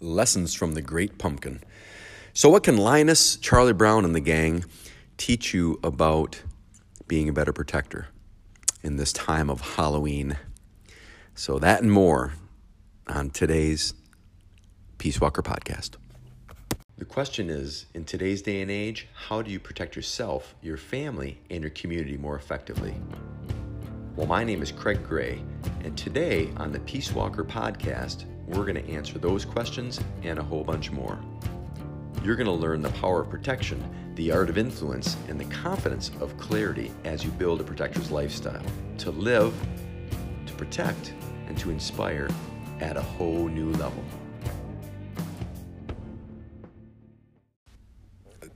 Lessons from the Great Pumpkin. So, what can Linus, Charlie Brown, and the gang teach you about being a better protector in this time of Halloween? So, that and more on today's Peace Walker podcast. The question is in today's day and age, how do you protect yourself, your family, and your community more effectively? Well, my name is Craig Gray, and today on the Peace Walker podcast, we're going to answer those questions and a whole bunch more. You're going to learn the power of protection, the art of influence, and the confidence of clarity as you build a protector's lifestyle to live, to protect, and to inspire at a whole new level.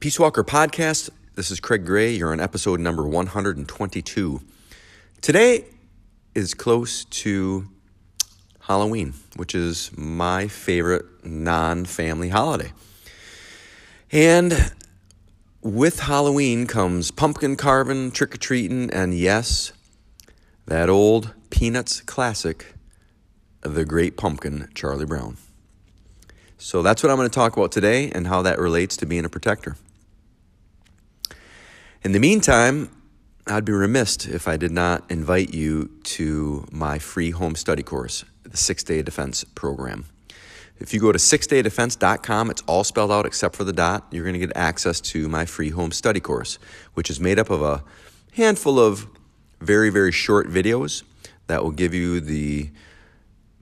Peace Walker Podcast. This is Craig Gray. You're on episode number 122. Today is close to Halloween, which is my favorite non family holiday. And with Halloween comes pumpkin carving, trick or treating, and yes, that old Peanuts classic, The Great Pumpkin, Charlie Brown. So that's what I'm going to talk about today and how that relates to being a protector. In the meantime, I'd be remiss if I did not invite you to my free home study course the Six Day Defense Program. If you go to sixdaydefense.com, it's all spelled out except for the dot. You're going to get access to my free home study course, which is made up of a handful of very, very short videos that will give you the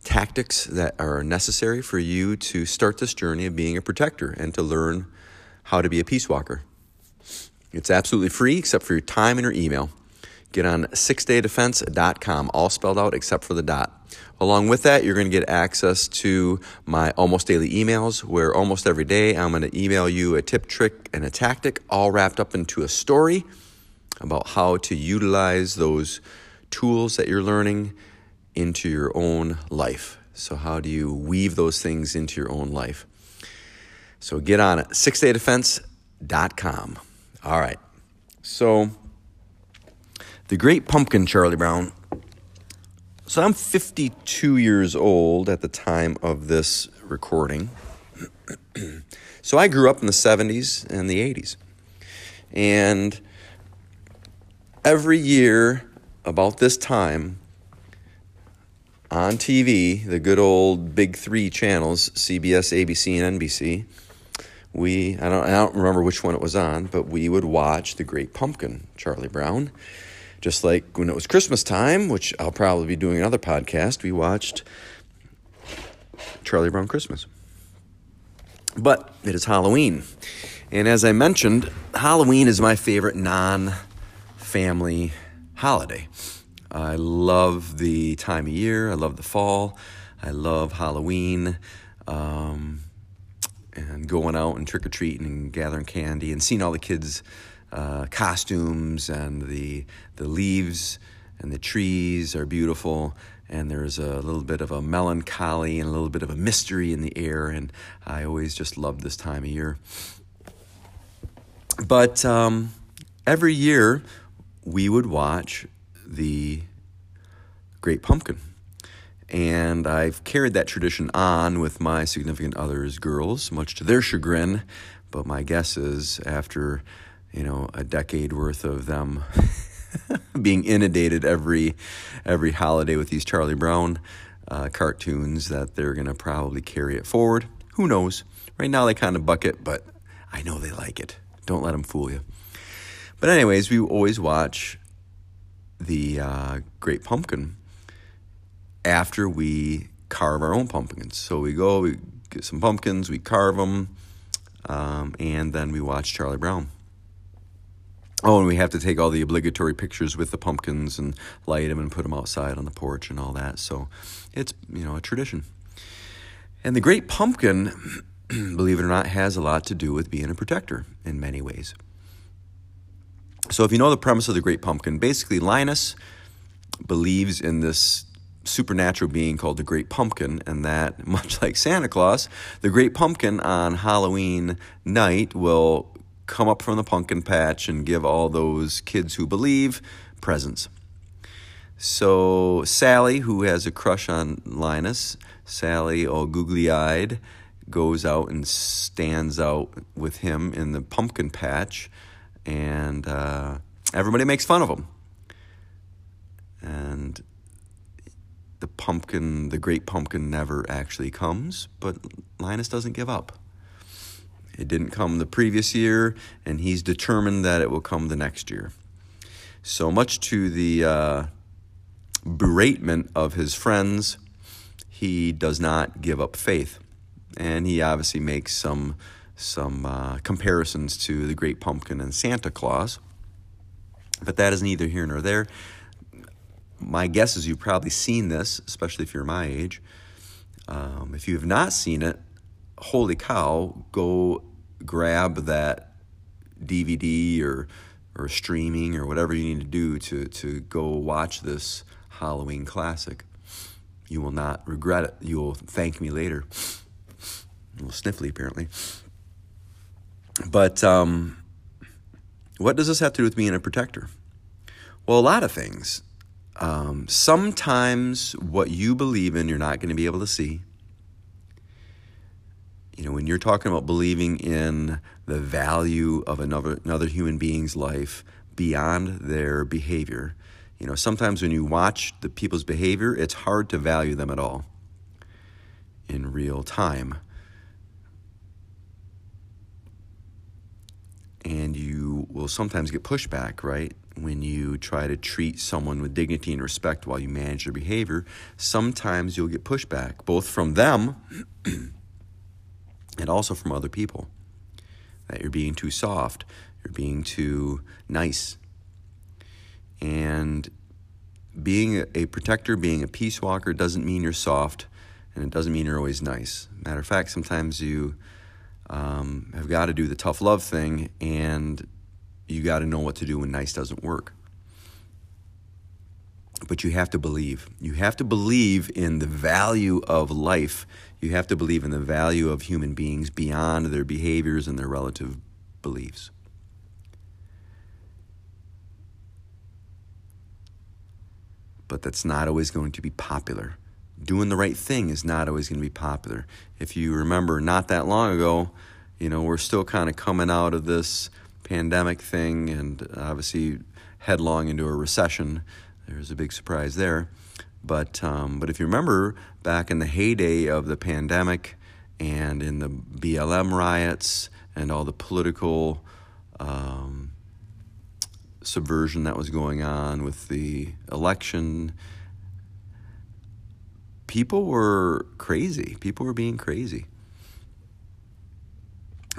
tactics that are necessary for you to start this journey of being a protector and to learn how to be a peace walker. It's absolutely free except for your time and your email. Get on sixdaydefense.com, all spelled out except for the dot. Along with that, you're going to get access to my almost daily emails, where almost every day I'm going to email you a tip, trick, and a tactic, all wrapped up into a story about how to utilize those tools that you're learning into your own life. So, how do you weave those things into your own life? So, get on it, sixdaydefense.com. All right. So, the Great Pumpkin, Charlie Brown. So I'm 52 years old at the time of this recording. so I grew up in the 70s and the 80s. And every year, about this time, on TV, the good old big three channels, CBS, ABC, and NBC, we, I don't, I don't remember which one it was on, but we would watch The Great Pumpkin, Charlie Brown. Just like when it was Christmas time, which I'll probably be doing another podcast, we watched Charlie Brown Christmas. But it is Halloween. And as I mentioned, Halloween is my favorite non family holiday. I love the time of year, I love the fall, I love Halloween. Um, and going out and trick or treating and gathering candy and seeing all the kids uh, costumes and the the leaves and the trees are beautiful and there's a little bit of a melancholy and a little bit of a mystery in the air and I always just love this time of year. But um, every year we would watch the Great Pumpkin. And I've carried that tradition on with my significant other's girls, much to their chagrin. But my guess is after you know, a decade worth of them being inundated every every holiday with these Charlie Brown uh, cartoons that they're to probably carry it forward. Who knows? Right now they kind of bucket, but I know they like it. Don't let them fool you. But anyways, we always watch the uh, Great Pumpkin after we carve our own pumpkins. So we go, we get some pumpkins, we carve them, um, and then we watch Charlie Brown. Oh, and we have to take all the obligatory pictures with the pumpkins and light them and put them outside on the porch and all that. So it's, you know, a tradition. And the Great Pumpkin, believe it or not, has a lot to do with being a protector in many ways. So if you know the premise of the Great Pumpkin, basically Linus believes in this supernatural being called the Great Pumpkin, and that, much like Santa Claus, the Great Pumpkin on Halloween night will come up from the pumpkin patch and give all those kids who believe presents. So Sally, who has a crush on Linus, Sally, all googly eyed, goes out and stands out with him in the pumpkin patch, and uh, everybody makes fun of him. And the pumpkin, the great pumpkin, never actually comes, but Linus doesn't give up. It didn't come the previous year, and he's determined that it will come the next year. So much to the uh, beratement of his friends, he does not give up faith. And he obviously makes some, some uh, comparisons to the Great Pumpkin and Santa Claus. But that is neither here nor there. My guess is you've probably seen this, especially if you're my age. Um, if you have not seen it, holy cow, go grab that DVD or or streaming or whatever you need to do to, to go watch this Halloween classic. You will not regret it. You will thank me later. A little sniffly, apparently. But um, what does this have to do with being a protector? Well, a lot of things. Um, sometimes what you believe in, you're not going to be able to see. You know, when you're talking about believing in the value of another another human being's life beyond their behavior, you know, sometimes when you watch the people's behavior, it's hard to value them at all in real time. And you will sometimes get pushback, right? When you try to treat someone with dignity and respect while you manage their behavior, sometimes you'll get pushback, both from them and also from other people. That you're being too soft, you're being too nice, and being a protector, being a peace walker doesn't mean you're soft and it doesn't mean you're always nice. Matter of fact, sometimes you um, have got to do the tough love thing and you got to know what to do when nice doesn't work. But you have to believe. You have to believe in the value of life. You have to believe in the value of human beings beyond their behaviors and their relative beliefs. but that's not always going to be popular. Doing the right thing is not always going to be popular. If you remember, not that long ago, you know, we're still kind of coming out of this pandemic thing and obviously headlong into a recession. There's a big surprise there. But, um, but if you remember back in the heyday of the pandemic and in the BLM riots and all the political um, subversion that was going on with the election. People were crazy. People were being crazy.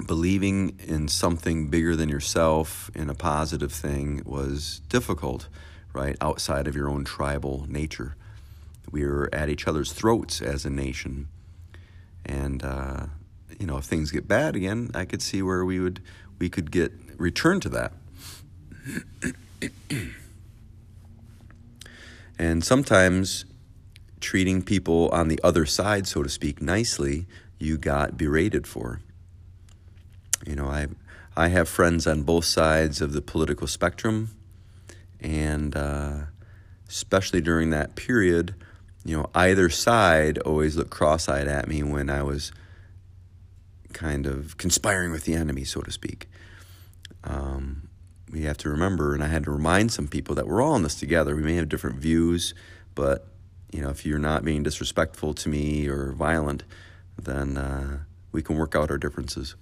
Believing in something bigger than yourself, in a positive thing, was difficult, right? Outside of your own tribal nature. We were at each other's throats as a nation. And, uh, you know, if things get bad again, I could see where we would we could get return to that. and sometimes treating people on the other side, so to speak, nicely, you got berated for. You know, I I have friends on both sides of the political spectrum, and uh, especially during that period, you know, either side always looked cross-eyed at me when I was kind of conspiring with the enemy, so to speak. Um, we have to remember, and I had to remind some people that we're all in this together. We may have different views, but you know, if you're not being disrespectful to me or violent, then uh, we can work out our differences.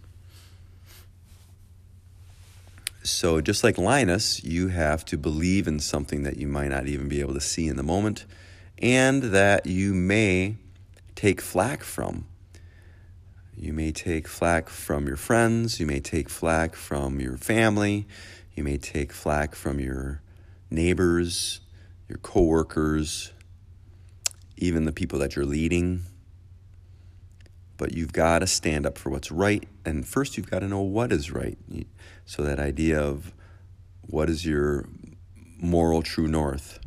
So, just like Linus, you have to believe in something that you might not even be able to see in the moment, and that you may take flack from. You may take flack from your friends, you may take flack from your family, you may take flack from your neighbors, your coworkers, even the people that you're leading. But you've got to stand up for what's right. And first, you've got to know what is right. So, that idea of what is your moral true north?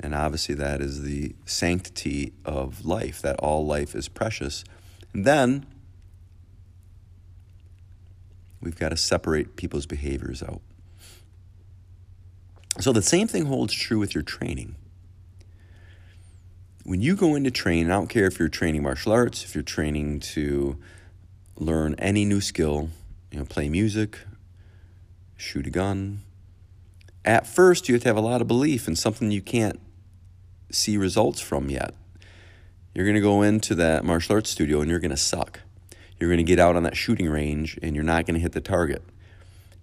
And obviously, that is the sanctity of life, that all life is precious. And then We've got to separate people's behaviors out. So the same thing holds true with your training. When you go into training, I don't care if you're training martial arts, if you're training to learn any new skill, you know, play music, shoot a gun. At first, you have to have a lot of belief in something you can't see results from yet. You're going to go into that martial arts studio and you're going to suck. You're going to get out on that shooting range and you're not going to hit the target.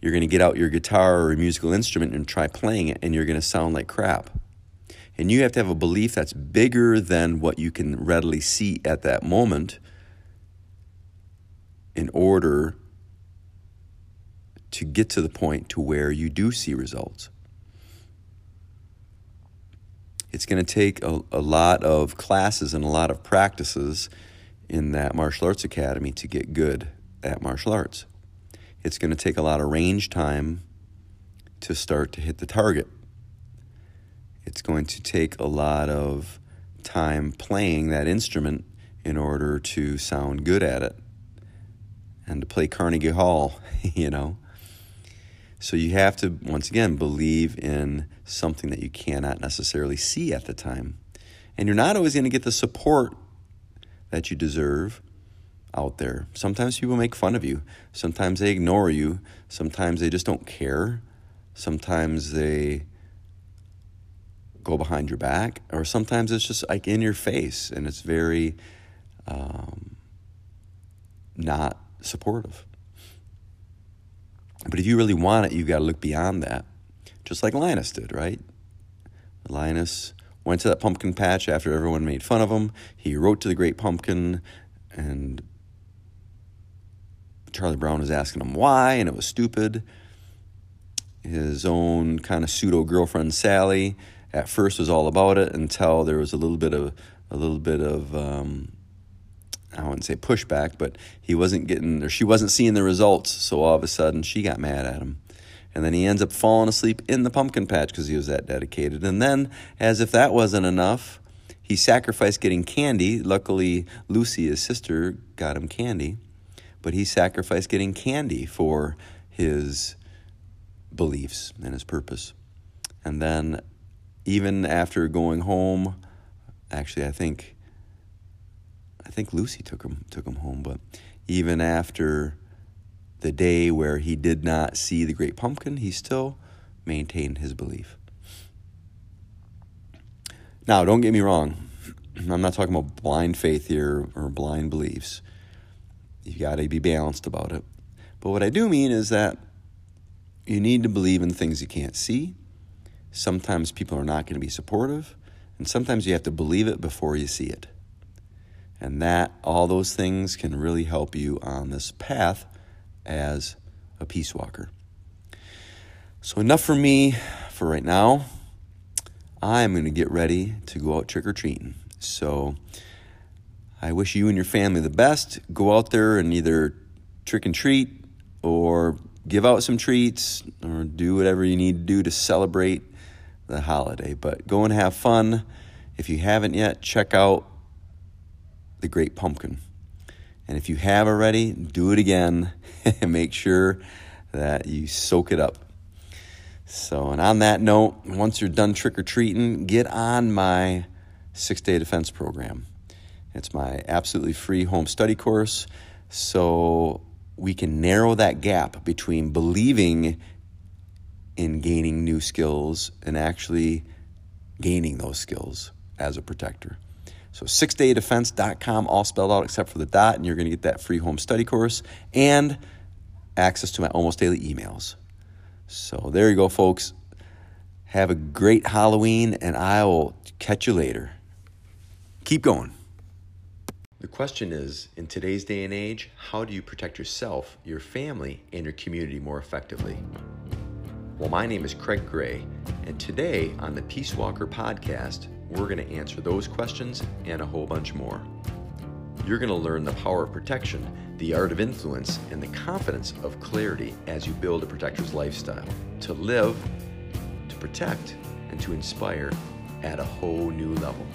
You're going to get out your guitar or a musical instrument and try playing it and you're going to sound like crap. And you have to have a belief that's bigger than what you can readily see at that moment in order to get to the point to where you do see results. It's going to take a, a lot of classes and a lot of practices in that martial arts academy to get good at martial arts. It's going to take a lot of range time to start to hit the target. It's going to take a lot of time playing that instrument in order to sound good at it and to play Carnegie Hall, you know. So you have to, once again, believe in something that you cannot necessarily see at the time. And you're not always going to get the support that you deserve out there. Sometimes people make fun of you. Sometimes they ignore you. Sometimes they just don't care. Sometimes they go behind your back. Or sometimes it's just like in your face and it's very um, not supportive. But if you really want it, you got to look beyond that. Just like Linus did, right? Linus went to that pumpkin patch after everyone made fun of him. He wrote to the Great Pumpkin, and Charlie Brown was asking him why, and it was stupid. His own kind of pseudo girlfriend Sally at first was all about it until there was a little bit of a little bit of um, I wouldn't say pushback, but he wasn't getting or she wasn't seeing the results. So all of a sudden, she got mad at him. And then he ends up falling asleep in the pumpkin patch because he was that dedicated. And then, as if that wasn't enough, he sacrificed getting candy. Luckily, Lucy, his sister, got him candy. But he sacrificed getting candy for his beliefs and his purpose. And then, even after going home, actually, I think I think Lucy took him took him home, but even after the day where he did not see the great pumpkin, he still maintained his belief. Now, don't get me wrong. I'm not talking about blind faith here or blind beliefs. You got to be balanced about it. But what I do mean is that you need to believe in things you can't see. Sometimes people are not going to be supportive, and sometimes you have to believe it before you see it. And that, all those things can really help you on this path as a peace walker. So, enough for me for right now. I'm going to get ready to go out trick or treating. So, I wish you and your family the best. Go out there and either trick and treat or give out some treats or do whatever you need to do to celebrate the holiday. But go and have fun. If you haven't yet, check out the Great Pumpkin. And if you have already, do it again and make sure that you soak it up. So, and on that note, once you're done trick or treating, get on my six day defense program. It's my absolutely free home study course. So we can narrow that gap between believing in gaining new skills and actually gaining those skills as a protector. So sixdaydefense.com, all spelled out except for the dot, and you're going to get that free home study course and access to my almost daily emails. So there you go, folks. Have a great Halloween, and I will catch you later. Keep going. The question is in today's day and age, how do you protect yourself, your family, and your community more effectively? Well, my name is Craig Gray, and today on the Peace Walker podcast, we're going to answer those questions and a whole bunch more. You're going to learn the power of protection, the art of influence, and the confidence of clarity as you build a protector's lifestyle to live, to protect, and to inspire at a whole new level.